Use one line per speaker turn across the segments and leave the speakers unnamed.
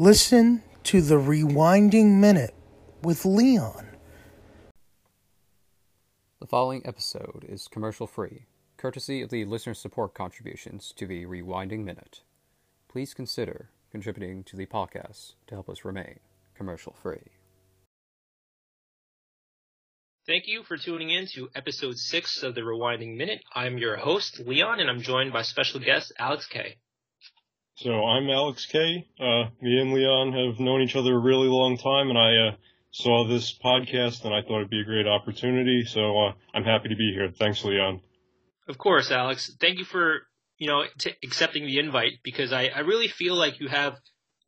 Listen to the Rewinding Minute with Leon.
The following episode is commercial free, courtesy of the listener support contributions to the Rewinding Minute. Please consider contributing to the podcast to help us remain commercial free.
Thank you for tuning in to episode six of the Rewinding Minute. I'm your host, Leon, and I'm joined by special guest Alex K.
So I'm Alex K. Uh, me and Leon have known each other a really long time, and I uh, saw this podcast and I thought it'd be a great opportunity. So uh, I'm happy to be here. Thanks, Leon.
Of course, Alex. Thank you for you know t- accepting the invite because I, I really feel like you have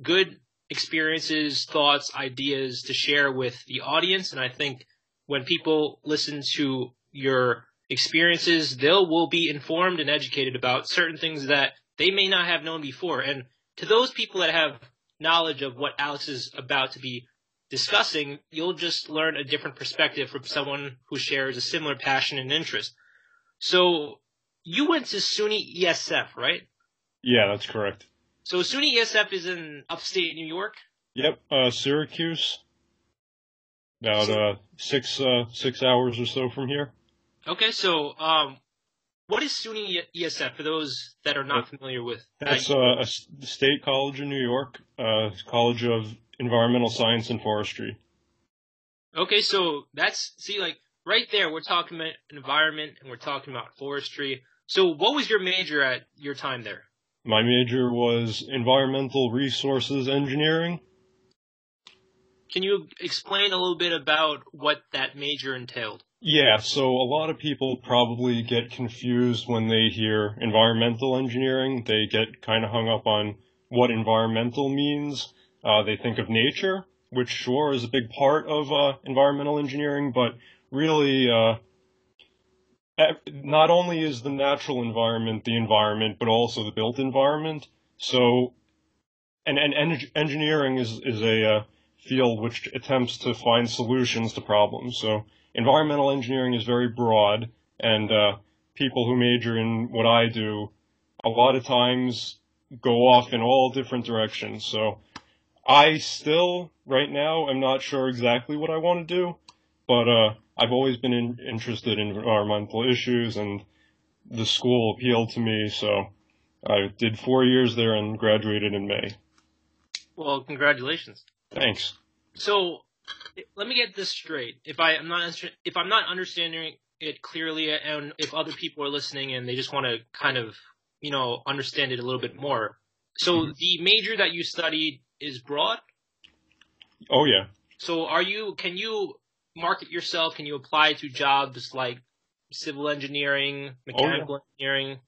good experiences, thoughts, ideas to share with the audience, and I think when people listen to your experiences, they will be informed and educated about certain things that they may not have known before. And to those people that have knowledge of what Alex is about to be discussing, you'll just learn a different perspective from someone who shares a similar passion and interest. So you went to SUNY ESF, right?
Yeah, that's correct.
So SUNY ESF is in upstate New York?
Yep, uh, Syracuse. About uh, six uh, six hours or so from here.
Okay, so um, what is SUNY ESF for those that are not familiar with?
That's uh, a state college in New York, uh, College of Environmental Science and Forestry.
Okay, so that's see, like right there, we're talking about environment and we're talking about forestry. So, what was your major at your time there?
My major was environmental resources engineering.
Can you explain a little bit about what that major entailed?
Yeah, so a lot of people probably get confused when they hear environmental engineering. They get kind of hung up on what environmental means. Uh, they think of nature, which sure is a big part of uh, environmental engineering, but really, uh, not only is the natural environment the environment, but also the built environment. So, and, and en- engineering is, is a uh, field which attempts to find solutions to problems. So, environmental engineering is very broad, and uh, people who major in what I do a lot of times go off in all different directions. So I still, right now, am not sure exactly what I want to do, but uh, I've always been in, interested in environmental issues, and the school appealed to me, so I did four years there and graduated in May.
Well, congratulations.
Thanks.
So let me get this straight. If I am not if I'm not understanding it clearly, and if other people are listening and they just want to kind of you know understand it a little bit more, so mm-hmm. the major that you studied is broad.
Oh yeah.
So are you? Can you market yourself? Can you apply to jobs like civil engineering, mechanical oh, yeah. engineering?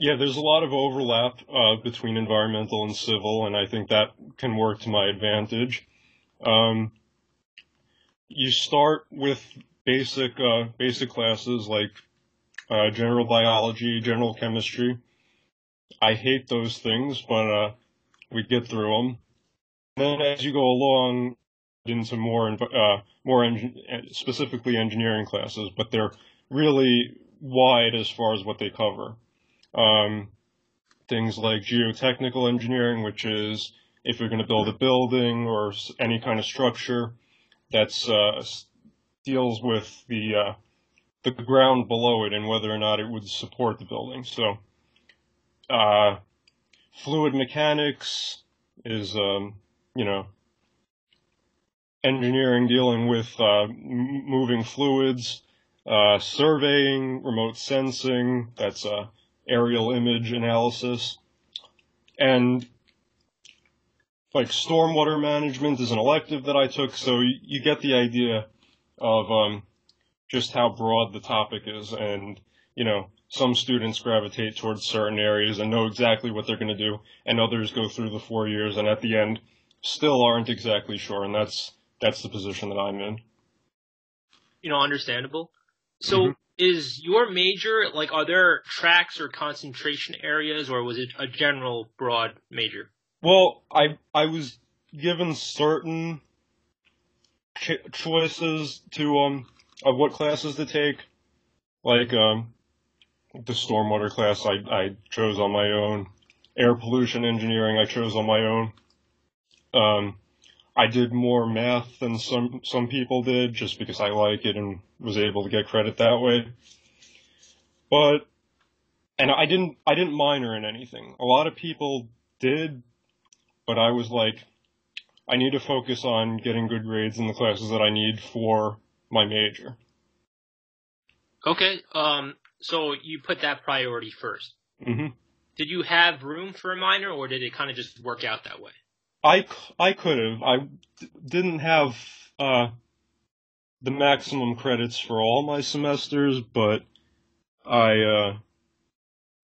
Yeah, there's a lot of overlap uh, between environmental and civil, and I think that can work to my advantage. Um, you start with basic uh, basic classes like uh, general biology, general chemistry. I hate those things, but uh, we get through them. Then, as you go along into more uh, more engin- specifically engineering classes, but they're really wide as far as what they cover. Um, things like geotechnical engineering, which is if you're going to build a building or any kind of structure that's uh, deals with the uh, the ground below it and whether or not it would support the building. So, uh, fluid mechanics is um, you know engineering dealing with uh, moving fluids, uh, surveying, remote sensing. That's uh, aerial image analysis, and like stormwater management is an elective that I took, so you, you get the idea of um, just how broad the topic is, and you know some students gravitate towards certain areas and know exactly what they're going to do, and others go through the four years and at the end still aren't exactly sure, and that's that's the position that I'm in.
You know, understandable. So. Mm-hmm. Is your major like? Are there tracks or concentration areas, or was it a general broad major?
Well, I I was given certain ch- choices to um of what classes to take, like um the stormwater class I I chose on my own, air pollution engineering I chose on my own, Um, I did more math than some some people did, just because I like it and was able to get credit that way. But and I didn't I didn't minor in anything. A lot of people did, but I was like, I need to focus on getting good grades in the classes that I need for my major.
Okay. Um. So you put that priority 1st
hmm
Did you have room for a minor, or did it kind of just work out that way?
I, I could have. I d- didn't have uh, the maximum credits for all my semesters, but I uh,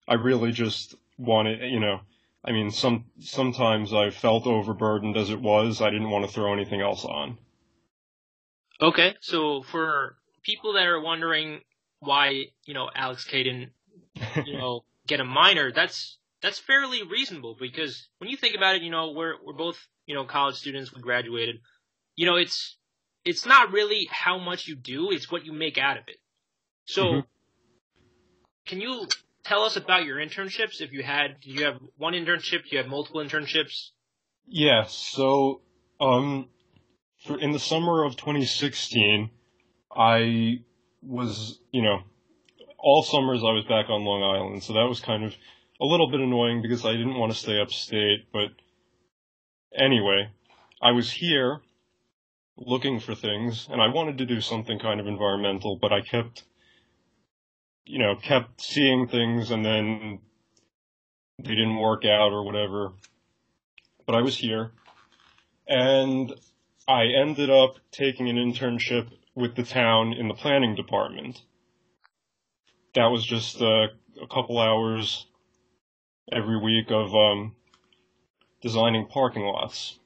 I really just wanted, you know, I mean, some sometimes I felt overburdened as it was. I didn't want to throw anything else on.
Okay. So for people that are wondering why you know Alex Caden you know get a minor, that's that's fairly reasonable because when you think about it, you know we're we're both you know college students. We graduated. You know it's it's not really how much you do; it's what you make out of it. So,
Mhm.
can you tell us about your internships? If you had, did you have one internship? Do you have multiple internships?
Yeah, so um for in the summer of 2016, I was, you know, all summers I was back on Long Island, so that was kind of a little bit annoying because I didn't want to stay upstate, but anyway, I was here looking for things and I wanted to do something kind of environmental, but I kept you know, kept seeing things and then they didn't work out or whatever but I was here, and I ended up taking an internship with the town in the planning department. That was just uh, a couple hours every week of um, designing parking lots,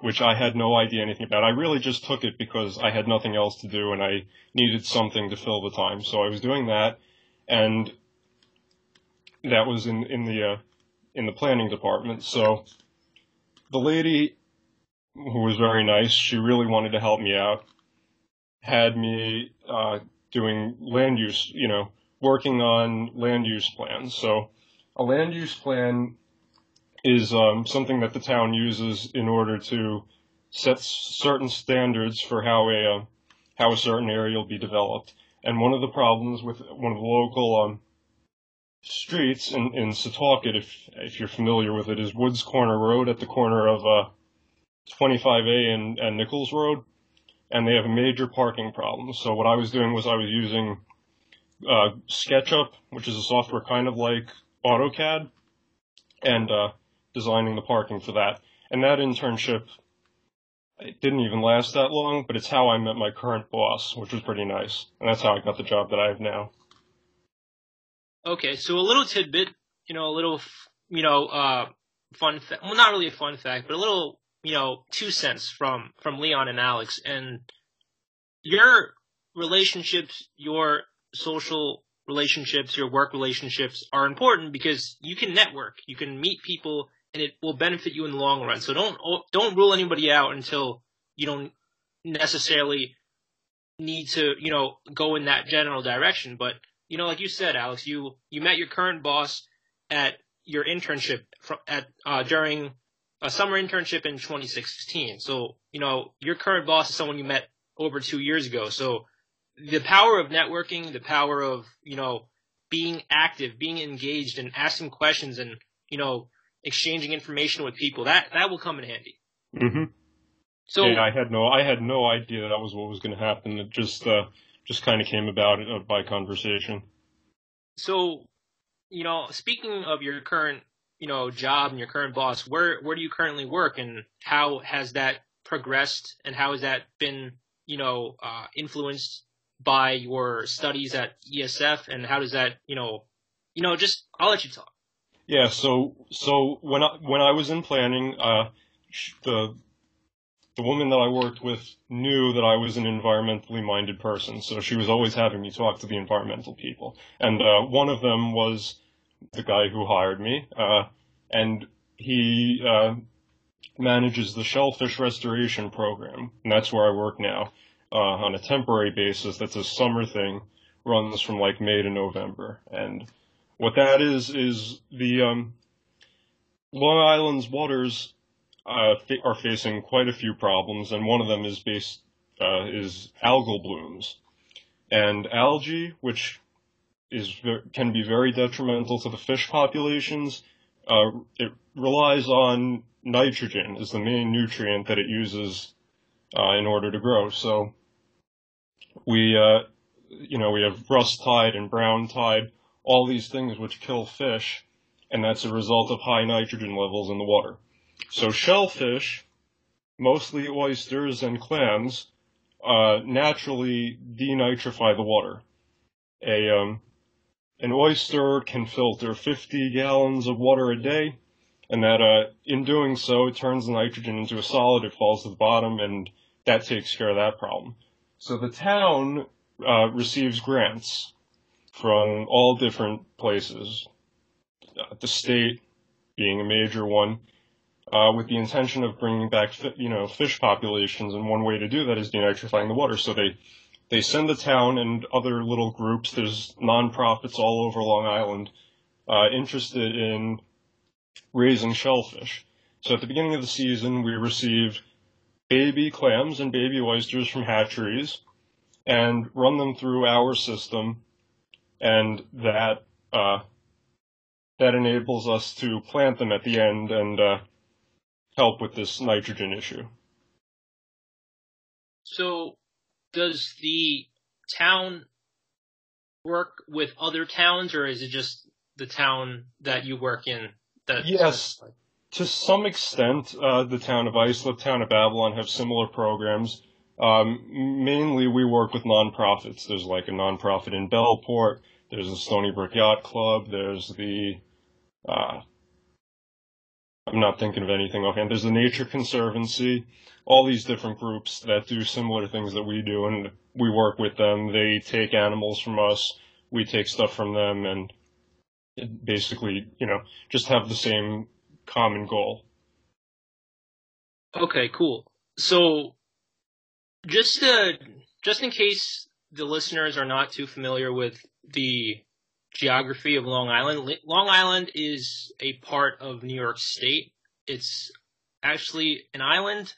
which I had no idea anything about. I really just took it because I had nothing else to do and I needed something to fill the time. So I was doing that, and that was in in the uh, in the planning department. So the lady who was very nice, she really wanted to help me out, had me uh, doing land use, you know, working on land use plans. So a land use plan is um, something that the town uses in order to set certain standards for how a uh, how a certain area will be developed. And one of the problems with one of the local um, streets in, in Setauket, if if you're familiar with it, is Woods Corner Road at the corner of uh, 25A and, and Nicolls Road, and they have a major parking problem. So what I was doing was I was using uh, SketchUp, which is a software kind of like AutoCAD, and uh, designing the parking for that. And that internship it didn't even last that long, but it's how I met my current boss, which was pretty nice, and that's how I got the job that I have now.
Okay, so a little tidbit, you know, a little, you know, uh, fun fact. Well, not really a fun fact, but a little, you know, two cents from from Leon and Alex, and your relationships, your social relationships, your work relationships are important because you can network, you can meet people, and it will benefit you in the long run. So don't don't rule anybody out until you don't necessarily need to, you know, go in that general direction, but you know, like you said, Alex, you you met your current boss at your internship at uh, during a summer internship in 2016. So you know, your current boss is someone you met over two years ago. So the power of networking, the power of you know being active, being engaged, and asking questions, and you know exchanging information with people that that will come in handy.
Mm-hmm.
So
yeah, I had no, I had no idea that was what was going to happen. It just, uh, just kind of came about uh, by conversation.
So, you know, speaking of your current, you know, job and your current boss, where where do you currently work, and how has that progressed, and how has that been, you know, uh, influenced by your studies at ESF, and how does that, you know, you know, just I'll let you talk.
Yeah. So, so when I when I was in planning, uh, the the woman that I worked with knew that I was an environmentally minded person, so she was always having me talk to the environmental people. And uh, one of them was the guy who hired me, uh, and he uh, manages the shellfish restoration program, and that's where I work now uh, on a temporary basis. That's a summer thing, runs from like May to November, and what that is is the um, Long Island's waters uh, are facing quite a few problems, and one of them is based uh, is algal blooms, and algae, which is can be very detrimental to the fish populations. Uh, it relies on nitrogen as the main nutrient that it uses uh, in order to grow. So we, uh, you know, we have rust tide and brown tide, all these things which kill fish, and that's a result of high nitrogen levels in the water. So shellfish, mostly oysters and clams, uh, naturally denitrify the water. A um, an oyster can filter 50 gallons of water a day, and that uh, in doing so, it turns the nitrogen into a solid. It falls to the bottom, and that takes care of that problem. So the town uh, receives grants from all different places, uh, the state being a major one, uh, with the intention of bringing back, you know, fish populations. And one way to do that is denitrifying the water. So they they send the town and other little groups. There's nonprofits all over Long Island uh, interested in raising shellfish. So at the beginning of the season, we received baby clams and baby oysters from hatcheries and run them through our system, and that uh, that enables us to plant them at the end and uh, help with this nitrogen issue.
So, does the town work with other towns, or is it just the town that you work in? That
yes, to some extent, uh, the town of Islip, town of Babylon have similar programs. Um, mainly, we work with nonprofits. There's like a nonprofit in Bellport. There's the Stony Brook Yacht Club. There's the uh, I'm not thinking of anything offhand. There's the Nature Conservancy, all these different groups that do similar things that we do, and we work with them. They take animals from us, we take stuff from them, and basically, you know, just have the same common goal.
Okay, cool. So, just uh, just in case the listeners are not too familiar with the geography of Long Island. Long Island is a part of New York State. It's actually an island.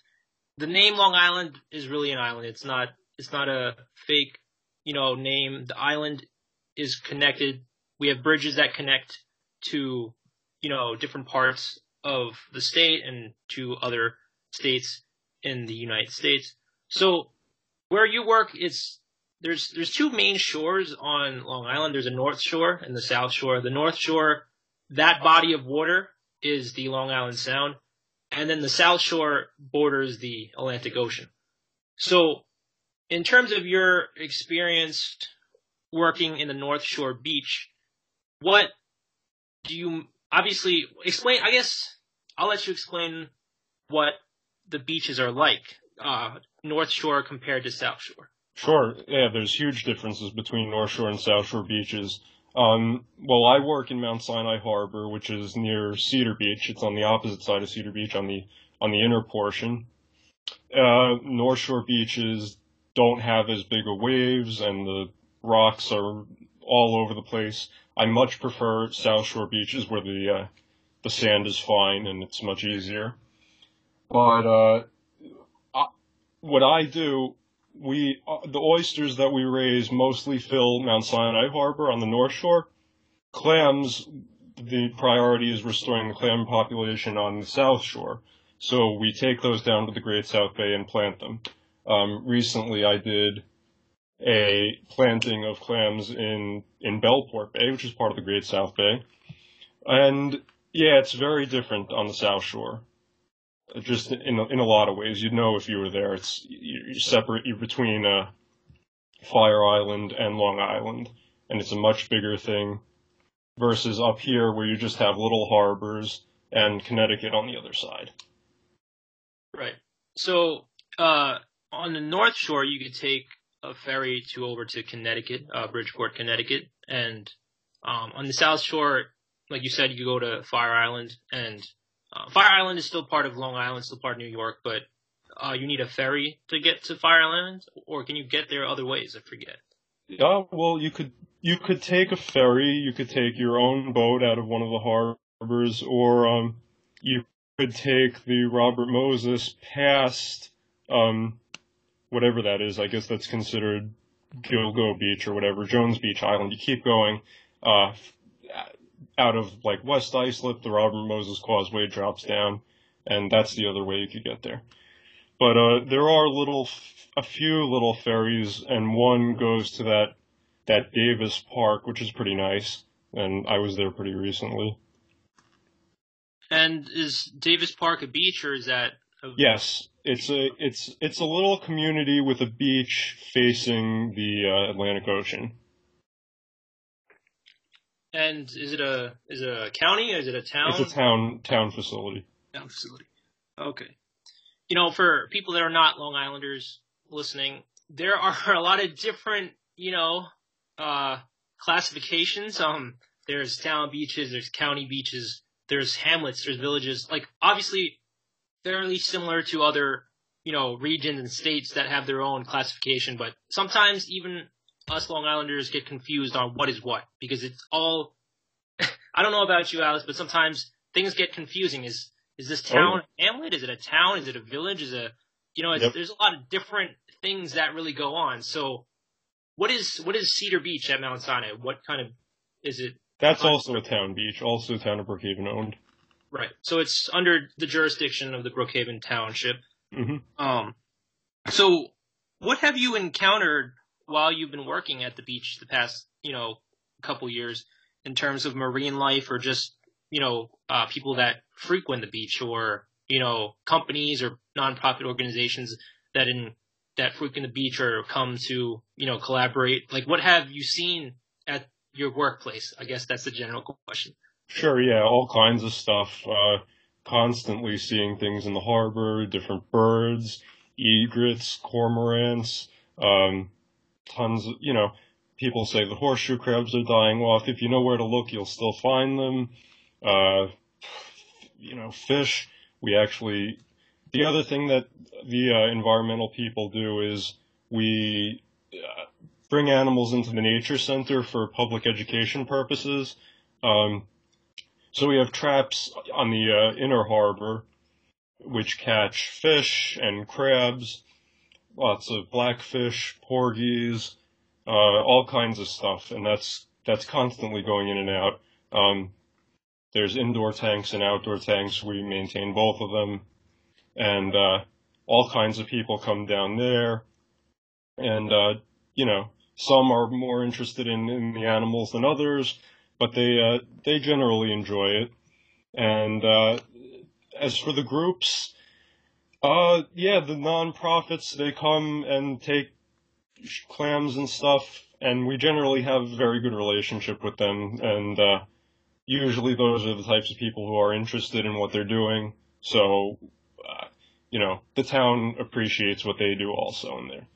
The name Long Island is really an island. It's not it's not a fake, you know, name. The island is connected. We have bridges that connect to, you know, different parts of the state and to other states in the United States. So where you work, it's there's there's two main shores on Long Island. There's a North Shore and the South Shore. The North Shore, that body of water is the Long Island Sound, and then the South Shore borders the Atlantic Ocean. So, in terms of your experience working in the North Shore beach, what do you obviously explain? I guess I'll let you explain what the beaches are like, uh, North Shore compared to South Shore.
Sure. Yeah, there's huge differences between North Shore and South Shore beaches. Um, well, I work in Mount Sinai Harbor, which is near Cedar Beach. It's on the opposite side of Cedar Beach, on the on the inner portion. Uh, North Shore beaches don't have as big of waves, and the rocks are all over the place. I much prefer South Shore beaches where the uh, the sand is fine and it's much easier. But uh, I, what I do we uh, the oysters that we raise mostly fill Mount Sinai Harbor on the North Shore. Clams, the priority is restoring the clam population on the South Shore. So we take those down to the Great South Bay and plant them. Um, recently, I did a planting of clams in in Bellport Bay, which is part of the Great South Bay, and yeah, it's very different on the South Shore just in in a lot of ways. You'd know if you were there. It's you're separate You're between uh, Fire Island and Long Island, and it's a much bigger thing versus up here where you just have little harbors and Connecticut on the other side.
Right. So uh, on the North Shore, you could take a ferry to over to Connecticut, uh, Bridgeport, Connecticut, and um, on the South Shore, like you said, you go to Fire Island and uh, Fire Island is still part of Long Island, still part of New York, but uh, you need a ferry to get to Fire Island, or can you get there other ways? I forget.
Yeah, well, you could you could take a ferry, you could take your own boat out of one of the harbors, or um, you could take the Robert Moses past um, whatever that is. I guess that's considered Gilgo Beach or whatever, Jones Beach Island. You keep going uh, out of like West Islip, the Robert Moses Causeway drops down, and that's the other way you could get there. But uh, there are little, a few little ferries, and one goes to that that Davis Park, which is pretty nice, and I was there pretty recently.
And is Davis Park a beach, or is that?
Yes, it's a it's it's a little community with a beach facing the uh, Atlantic Ocean.
And is it a is it a county? Is it a town?
It's a town town facility.
Town facility. Okay. You know, for people that are not Long Islanders listening, there are a lot of different, you know, uh, classifications. Um, there's town beaches, there's county beaches, there's hamlets, there's villages. Like obviously, fairly similar to other, you know, regions and states that have their own classification. But sometimes even us Long Islanders get confused on what is what because it's all. I don't know about you, Alex, but sometimes things get confusing. Is is this oh, town oh. hamlet? Is it a town? Is it a village? Is a you know? Yep. There's a lot of different things that really go on. So, what is what is Cedar Beach at Mount Sinai? What kind of is it?
That's also a town beach, also town of Brookhaven owned.
Right. So it's under the jurisdiction of the Brookhaven Township.
Mm-hmm.
Um. So, what have you encountered while you've been working at the beach the past, you know, couple years in terms of marine life or just, you know, uh, people that frequent the beach or, you know, companies or nonprofit organizations that in that frequent the beach or come to, you know, collaborate? Like what have you seen at your workplace? I guess that's the general question.
Sure, yeah, all kinds of stuff. Uh, constantly seeing things in the harbor, different birds, egrets, cormorants, um, tons of, you know, people say the horseshoe crabs are dying off. If you know where to look, you'll still find them. Uh, you know, fish. We actually, the other thing that the uh, environmental people do is we uh, bring animals into the nature center for public education purposes. Um, so we have traps on the uh, inner harbor, which catch fish and crabs lots of blackfish, porgies, uh, all kinds of stuff, and that's that's constantly going in and out. Um, there's indoor tanks and outdoor tanks. We maintain both of them, and uh, all kinds of people come down there, and uh, you know some are more interested in, in the animals than others, but they uh, they generally enjoy it. And uh, as for the groups, uh, yeah, the non-profits, they come and take clams and stuff, and we generally have a very good relationship with them, and, uh, usually those are the types of people who are interested in what they're doing, so, uh, you know, the town appreciates what they do also, and there.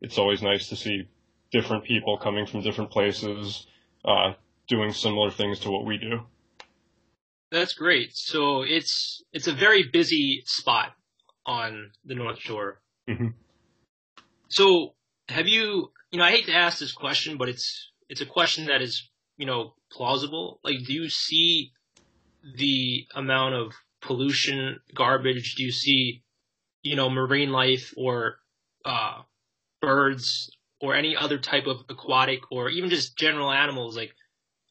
It's always nice to see different people coming from different places, uh, doing similar things to what we do.
That's great. So it's it's a very busy spot on the North Shore.
Mm-hmm.
So, have you? You know, I hate to ask this question, but it's it's a question that is you know plausible. Like, do you see the amount of pollution, garbage? Do you see, you know, marine life or uh, birds or any other type of aquatic or even just general animals? Like,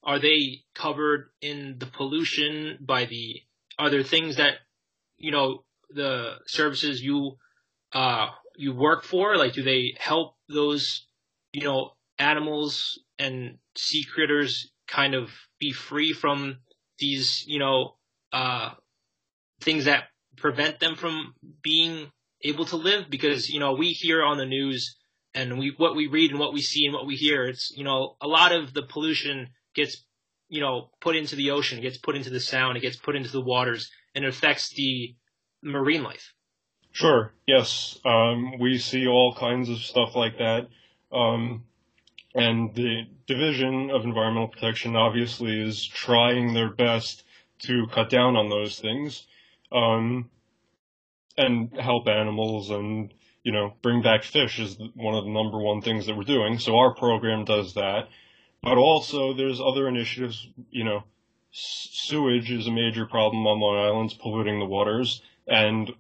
are they covered in the pollution by the? Are there things that you know the services you uh, you work for? Like, do they help those you know animals and sea critters kind of be free from these you know uh, things that prevent them from being able to live? Because you know we hear on the news and we what we read and what we see and what we hear. It's you know a lot of the pollution gets you know put into the ocean, it gets put into the sound, it gets put into the waters, and it affects the marine life.
Sure. Yes. Um, we see all kinds of stuff like that. Um, and the Division of Environmental Protection obviously is trying their best to cut down on those things, um, and help animals and, you know, bring back fish is one of the number one things that we're doing. So our program does that. But also there's other initiatives, you know, sewage is a major problem on Long Island, it's polluting the waters, and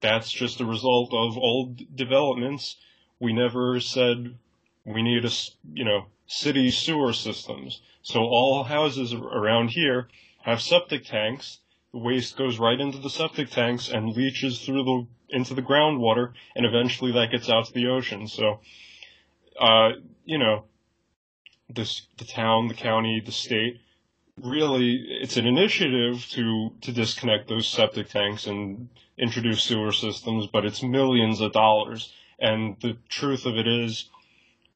that's just a result of old developments. We never said we need a, you know, city sewer systems. So all houses around here have septic tanks. The waste goes right into the septic tanks and leaches through the into the groundwater, and eventually that gets out to the ocean. So, uh, you know, the town, the county, the state really it's an initiative to to disconnect those septic tanks and introduce sewer systems, but it's millions of dollars. And the truth of it is,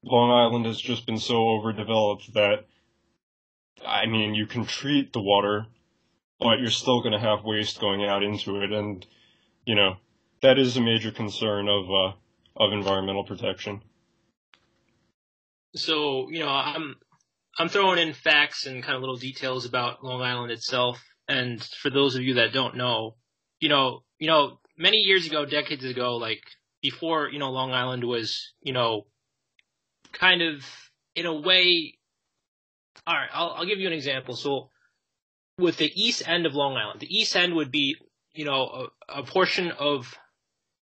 Long Island has just been so overdeveloped that I mean, you can treat the water, but you're still going to have waste going out into it, and you know that is a major concern of uh, of environmental protection.
So you know, I'm I'm throwing in facts and kind of little details about Long Island itself. And for those of you that don't know, you know, you know, many years ago, decades ago, like before, you know, Long Island was, you know, kind of in a way. All right, I'll, I'll give you an example. So, with the east end of Long Island, the east end would be, you know, a, a portion of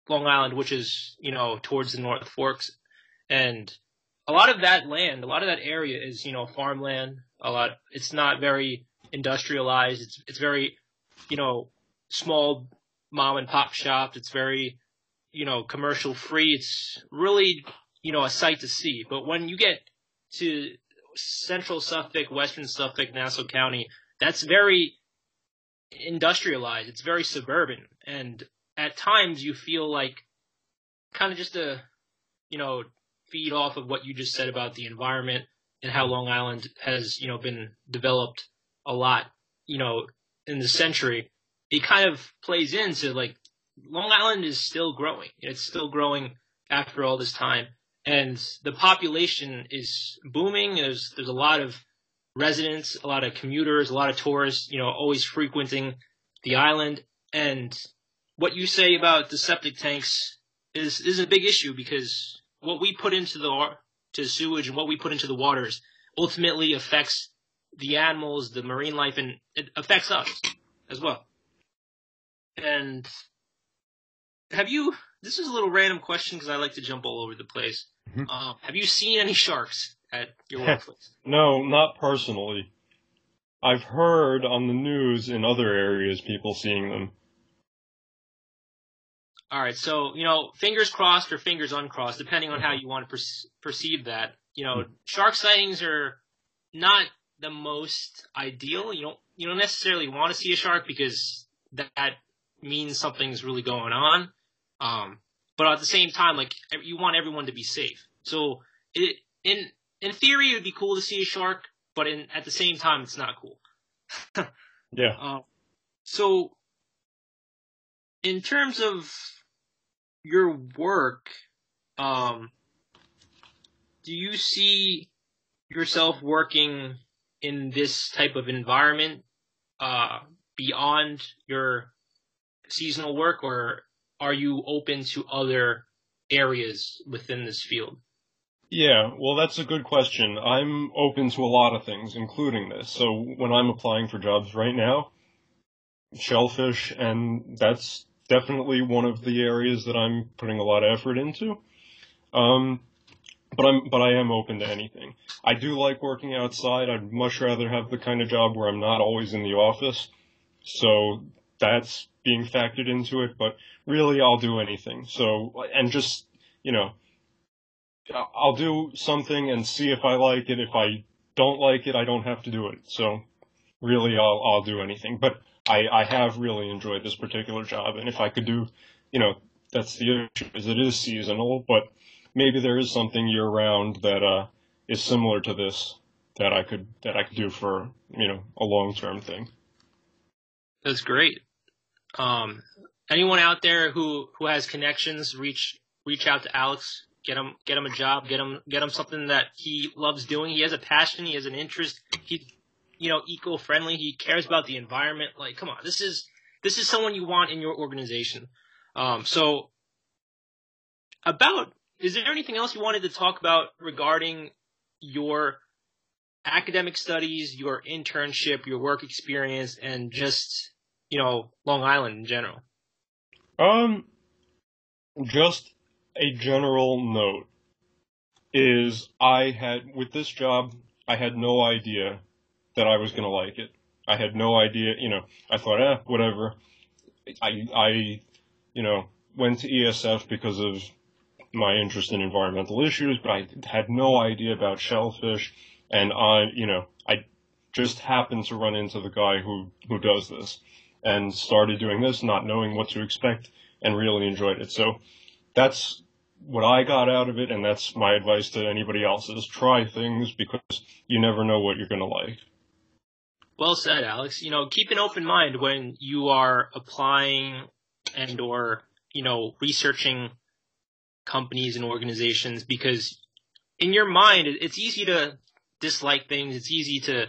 Long Island, which is, you know, towards the North Forks, and a lot of that land, a lot of that area is, you know, farmland. A lot, it's not very industrialized. It's, it's very, you know, small mom and pop shop. It's very, you know, commercial free. It's really, you know, a sight to see. But when you get to central Suffolk, western Suffolk, Nassau County, that's very industrialized. It's very suburban. And at times you feel like kind of just a, you know, feed off of what you just said about the environment and how Long Island has, you know, been developed a lot, you know, in the century, it kind of plays into like Long Island is still growing. It's still growing after all this time. And the population is booming. There's there's a lot of residents, a lot of commuters, a lot of tourists, you know, always frequenting the island. And what you say about the septic tanks is is a big issue because what we put into the to sewage and what we put into the waters ultimately affects the animals, the marine life, and it affects us as well. And have you? This is a little random question because I like to jump all over the place. Mm-hmm. Uh, have you seen any sharks at your workplace?
no, not personally. I've heard on the news in other areas people seeing them.
All right, so you know, fingers crossed or fingers uncrossed, depending on how you want to per- perceive that. You know, shark sightings are not the most ideal. You don't you don't necessarily want to see a shark because that means something's really going on. Um, but at the same time, like you want everyone to be safe. So it, in in theory, it would be cool to see a shark, but in at the same time, it's not cool.
yeah.
Um, so in terms of your work, um, do you see yourself working in this type of environment uh, beyond your seasonal work, or are you open to other areas within this field?
Yeah, well, that's a good question. I'm open to a lot of things, including this. So when I'm applying for jobs right now, shellfish, and that's definitely one of the areas that I'm putting a lot of effort into. Um, but I'm but I am open to anything. I do like working outside. I'd much rather have the kind of job where I'm not always in the office. So that's being factored into it, but really I'll do anything. So and just, you know, I'll do something and see if I like it. If I don't like it, I don't have to do it. So really I'll I'll do anything. But I, I have really enjoyed this particular job, and if I could do, you know, that's the issue is it is seasonal, but maybe there is something year round that uh, is similar to this that I could that I could do for you know a long term thing.
That's great. Um, anyone out there who who has connections, reach reach out to Alex. Get him get him a job. Get him get him something that he loves doing. He has a passion. He has an interest. He you know, eco-friendly. He cares about the environment. Like, come on, this is this is someone you want in your organization. Um, so, about is there anything else you wanted to talk about regarding your academic studies, your internship, your work experience, and just you know Long Island in general?
Um, just a general note is I had with this job I had no idea that I was going to like it. I had no idea, you know, I thought, eh, whatever. I, I, you know, went to ESF because of my interest in environmental issues, but I had no idea about shellfish. And I, you know, I just happened to run into the guy who, who does this and started doing this, not knowing what to expect and really enjoyed it. So that's what I got out of it. And that's my advice to anybody else is try things because you never know what you're going to like.
Well said, Alex. You know, keep an open mind when you are applying and or, you know, researching companies and organizations because in your mind, it's easy to dislike things. It's easy to,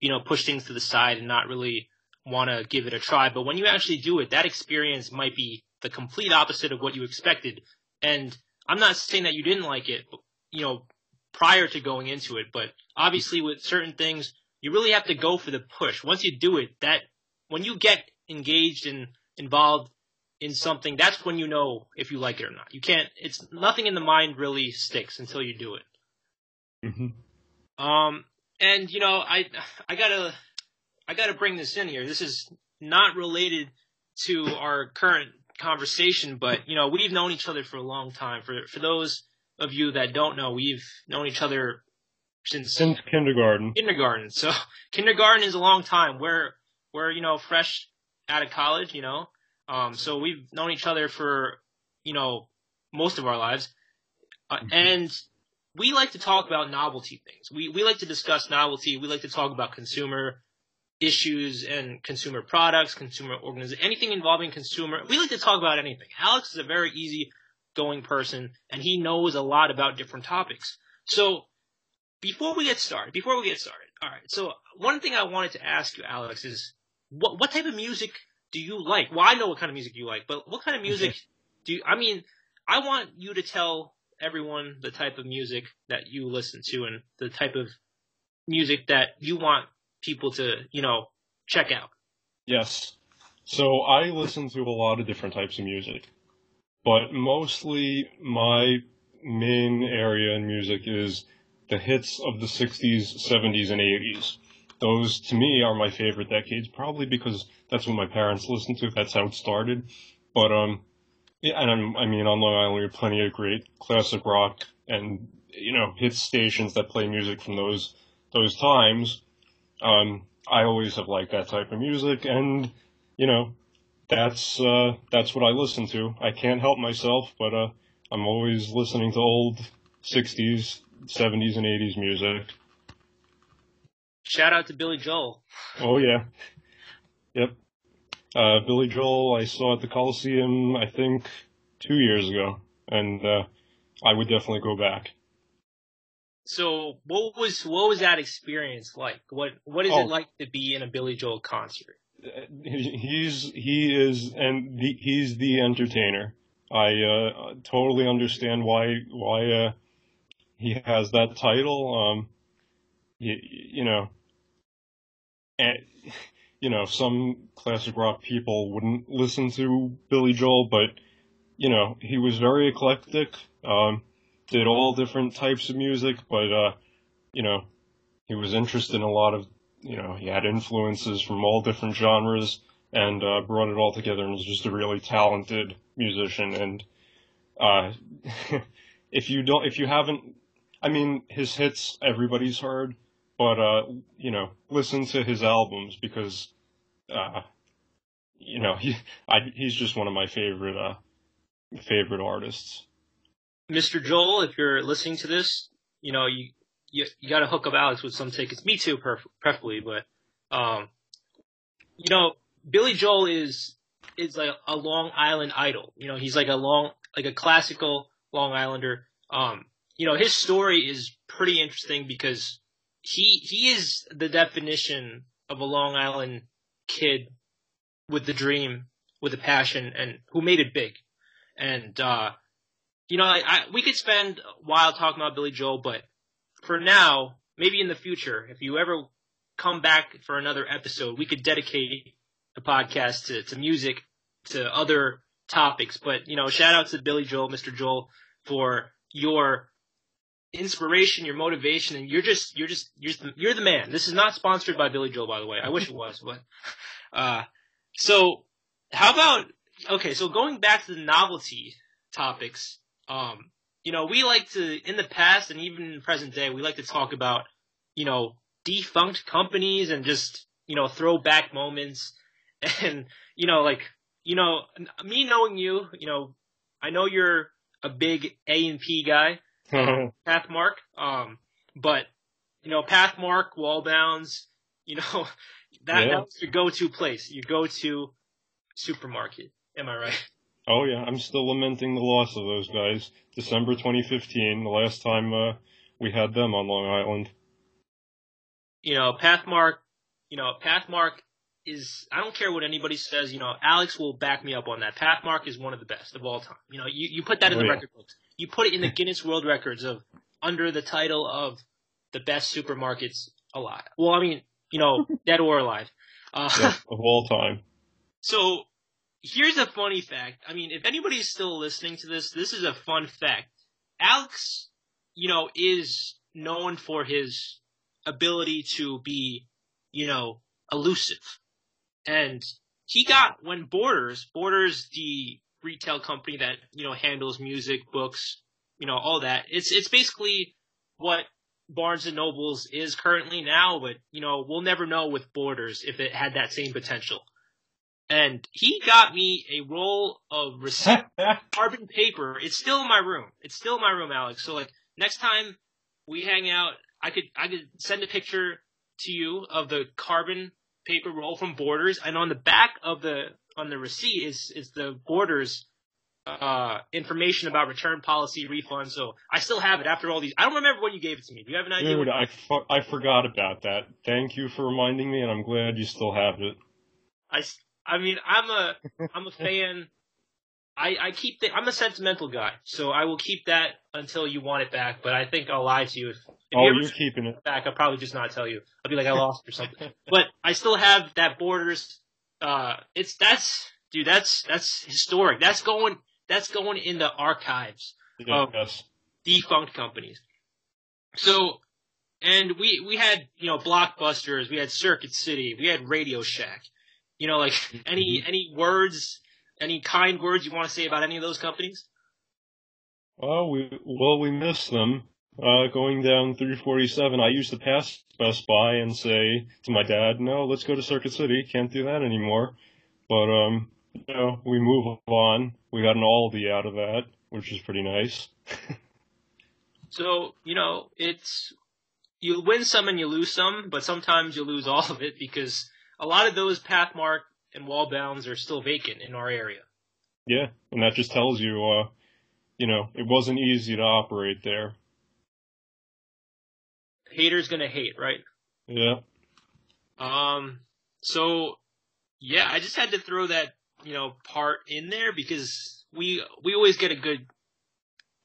you know, push things to the side and not really want to give it a try. But when you actually do it, that experience might be the complete opposite of what you expected. And I'm not saying that you didn't like it, you know, prior to going into it, but obviously with certain things, you really have to go for the push. Once you do it, that when you get engaged and involved in something, that's when you know if you like it or not. You can't. It's nothing in the mind really sticks until you do it.
Mm-hmm.
Um, and you know, I I gotta I gotta bring this in here. This is not related to our current conversation, but you know, we've known each other for a long time. For for those of you that don't know, we've known each other since
since kindergarten.
Kindergarten. So kindergarten is a long time. We're we're you know fresh out of college, you know. Um, so we've known each other for you know most of our lives, uh, mm-hmm. and we like to talk about novelty things. We we like to discuss novelty. We like to talk about consumer issues and consumer products, consumer organization, anything involving consumer. We like to talk about anything. Alex is a very easy going person and he knows a lot about different topics. So before we get started, before we get started, all right. So one thing I wanted to ask you, Alex, is what what type of music do you like? Well, I know what kind of music you like, but what kind of music do you? I mean, I want you to tell everyone the type of music that you listen to and the type of music that you want people to, you know, check out.
Yes. So I listen to a lot of different types of music, but mostly my main area in music is the hits of the 60s, 70s, and 80s. Those, to me, are my favorite decades, probably because that's what my parents listened to. That's how it started. But, um, yeah, and I'm, I mean, on Long Island, we have plenty of great classic rock and, you know, hit stations that play music from those, those times. Um, I always have liked that type of music, and you know, that's uh, that's what I listen to. I can't help myself, but uh, I'm always listening to old '60s, '70s, and '80s music.
Shout out to Billy Joel.
Oh yeah, yep. Uh, Billy Joel, I saw at the Coliseum, I think, two years ago, and uh, I would definitely go back.
So what was what was that experience like? What what is oh. it like to be in a Billy Joel concert?
He's he is and the, he's the entertainer. I uh, totally understand why why uh, he has that title. Um, you, you know, and, you know, some classic rock people wouldn't listen to Billy Joel, but you know, he was very eclectic. Um, did all different types of music, but uh, you know, he was interested in a lot of, you know, he had influences from all different genres and uh, brought it all together and was just a really talented musician. And uh, if you don't, if you haven't, I mean, his hits everybody's heard, but uh, you know, listen to his albums because, uh, you know, he I, he's just one of my favorite uh, favorite artists.
Mr. Joel, if you're listening to this, you know, you, you, you gotta hook up Alex with some tickets. Me too, perf- preferably, but, um, you know, Billy Joel is, is like a Long Island idol. You know, he's like a long, like a classical Long Islander. Um, you know, his story is pretty interesting because he, he is the definition of a Long Island kid with the dream, with a passion, and who made it big. And, uh, you know, I, I, we could spend a while talking about Billy Joel, but for now, maybe in the future, if you ever come back for another episode, we could dedicate the podcast to, to music, to other topics. But, you know, shout out to Billy Joel, Mr. Joel, for your inspiration, your motivation, and you're just, you're just, you're, the, you're the man. This is not sponsored by Billy Joel, by the way. I wish it was, but, uh, so how about, okay, so going back to the novelty topics, um, you know, we like to, in the past and even in present day, we like to talk about, you know, defunct companies and just, you know, throwback moments. And, you know, like, you know, me knowing you, you know, I know you're a big A and P guy, Pathmark, um, but, you know, Pathmark, Waldbaums, you know, that, yeah. that's your go-to place, your go-to supermarket. Am I right?
Oh yeah, I'm still lamenting the loss of those guys. December 2015, the last time uh, we had them on Long Island.
You know, Pathmark. You know, Pathmark is. I don't care what anybody says. You know, Alex will back me up on that. Pathmark is one of the best of all time. You know, you, you put that in oh, the yeah. record books. You put it in the Guinness World Records of under the title of the best supermarkets alive. Well, I mean, you know, dead or alive.
Uh, yeah, of all time.
So here's a funny fact. I mean, if anybody's still listening to this, this is a fun fact. Alex, you know, is known for his ability to be, you know, elusive. And he got when Borders, Borders, the retail company that, you know, handles music, books, you know, all that. It's, it's basically what Barnes and Nobles is currently now, but, you know, we'll never know with Borders if it had that same potential and he got me a roll of carbon paper. It's still in my room. It's still in my room, Alex. So like next time we hang out, I could I could send a picture to you of the carbon paper roll from Borders, and on the back of the on the receipt is is the Borders uh, information about return policy refund. So I still have it after all these. I don't remember when you gave it to me. Do you have an idea?
Dude, I, fu- I forgot about that. Thank you for reminding me, and I'm glad you still have it.
I, I mean, I'm a I'm a fan. I I keep the, I'm a sentimental guy, so I will keep that until you want it back. But I think I'll lie to you if, if
oh,
you
are keeping it
back. I'll probably just not tell you. I'll be like I lost or something. but I still have that borders. Uh, it's that's dude. That's that's historic. That's going that's going in the archives of yes. defunct companies. So, and we we had you know blockbusters. We had Circuit City. We had Radio Shack. You know, like any mm-hmm. any words, any kind words you want to say about any of those companies?
Well, we well we miss them. Uh, going down 347, I used to pass Best Buy and say to my dad, "No, let's go to Circuit City. Can't do that anymore." But um, you know, we move on. We got an Aldi out of that, which is pretty nice.
so you know, it's you win some and you lose some, but sometimes you lose all of it because a lot of those Pathmark and Waldbaums are still vacant in our area.
Yeah, and that just tells you, uh, you know, it wasn't easy to operate there.
Haters gonna hate, right?
Yeah.
Um. So, yeah, I just had to throw that, you know, part in there because we we always get a good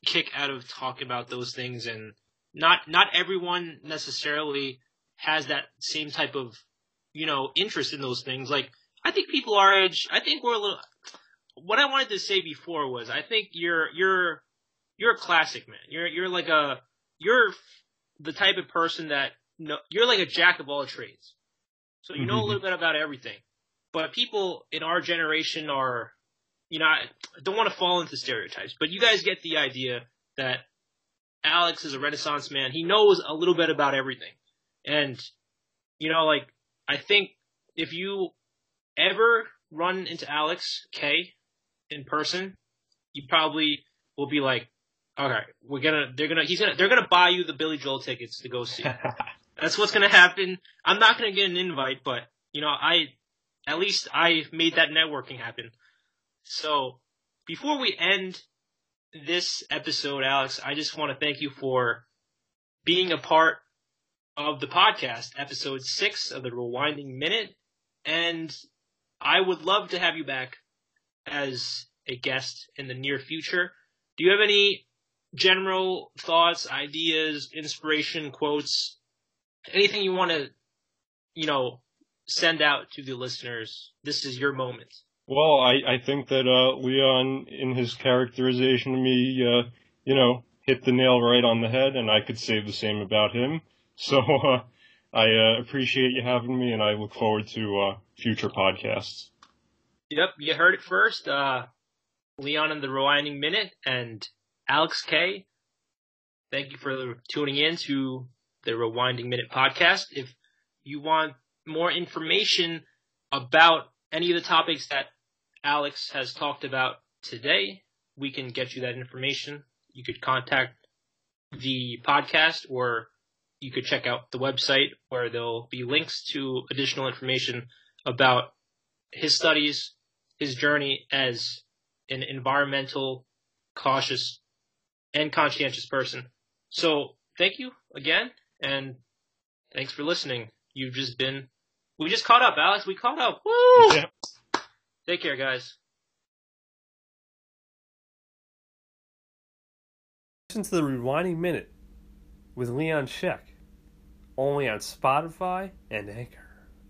kick out of talking about those things, and not not everyone necessarily has that same type of you know, interest in those things. Like, I think people our age, I think we're a little, what I wanted to say before was, I think you're, you're, you're a classic man. You're, you're like a, you're the type of person that, no, you're like a jack of all trades. So you know mm-hmm. a little bit about everything. But people in our generation are, you know, I don't want to fall into stereotypes, but you guys get the idea that Alex is a renaissance man. He knows a little bit about everything. And, you know, like, I think if you ever run into Alex K in person, you probably will be like, okay, we're gonna, they're gonna, he's gonna, they're gonna buy you the Billy Joel tickets to go see. That's what's gonna happen. I'm not gonna get an invite, but you know, I, at least I made that networking happen. So before we end this episode, Alex, I just want to thank you for being a part of the podcast, episode six of the Rewinding Minute. And I would love to have you back as a guest in the near future. Do you have any general thoughts, ideas, inspiration, quotes anything you want to, you know, send out to the listeners, this is your moment.
Well, I, I think that uh, Leon, in his characterization of me, uh, you know, hit the nail right on the head, and I could say the same about him. So uh, I uh, appreciate you having me, and I look forward to uh, future podcasts.
Yep, you heard it first. Uh, Leon and the Rewinding Minute and Alex K. Thank you for tuning in to the Rewinding Minute podcast. If you want more information about any of the topics that Alex has talked about today, we can get you that information. You could contact the podcast or you could check out the website where there'll be links to additional information about his studies, his journey as an environmental, cautious, and conscientious person. So thank you again, and thanks for listening. You've just been, we just caught up, Alex. We caught up. Woo!
Yeah.
Take care, guys.
Listen to the Rewinding Minute with Leon Sheck, only on Spotify and Anchor.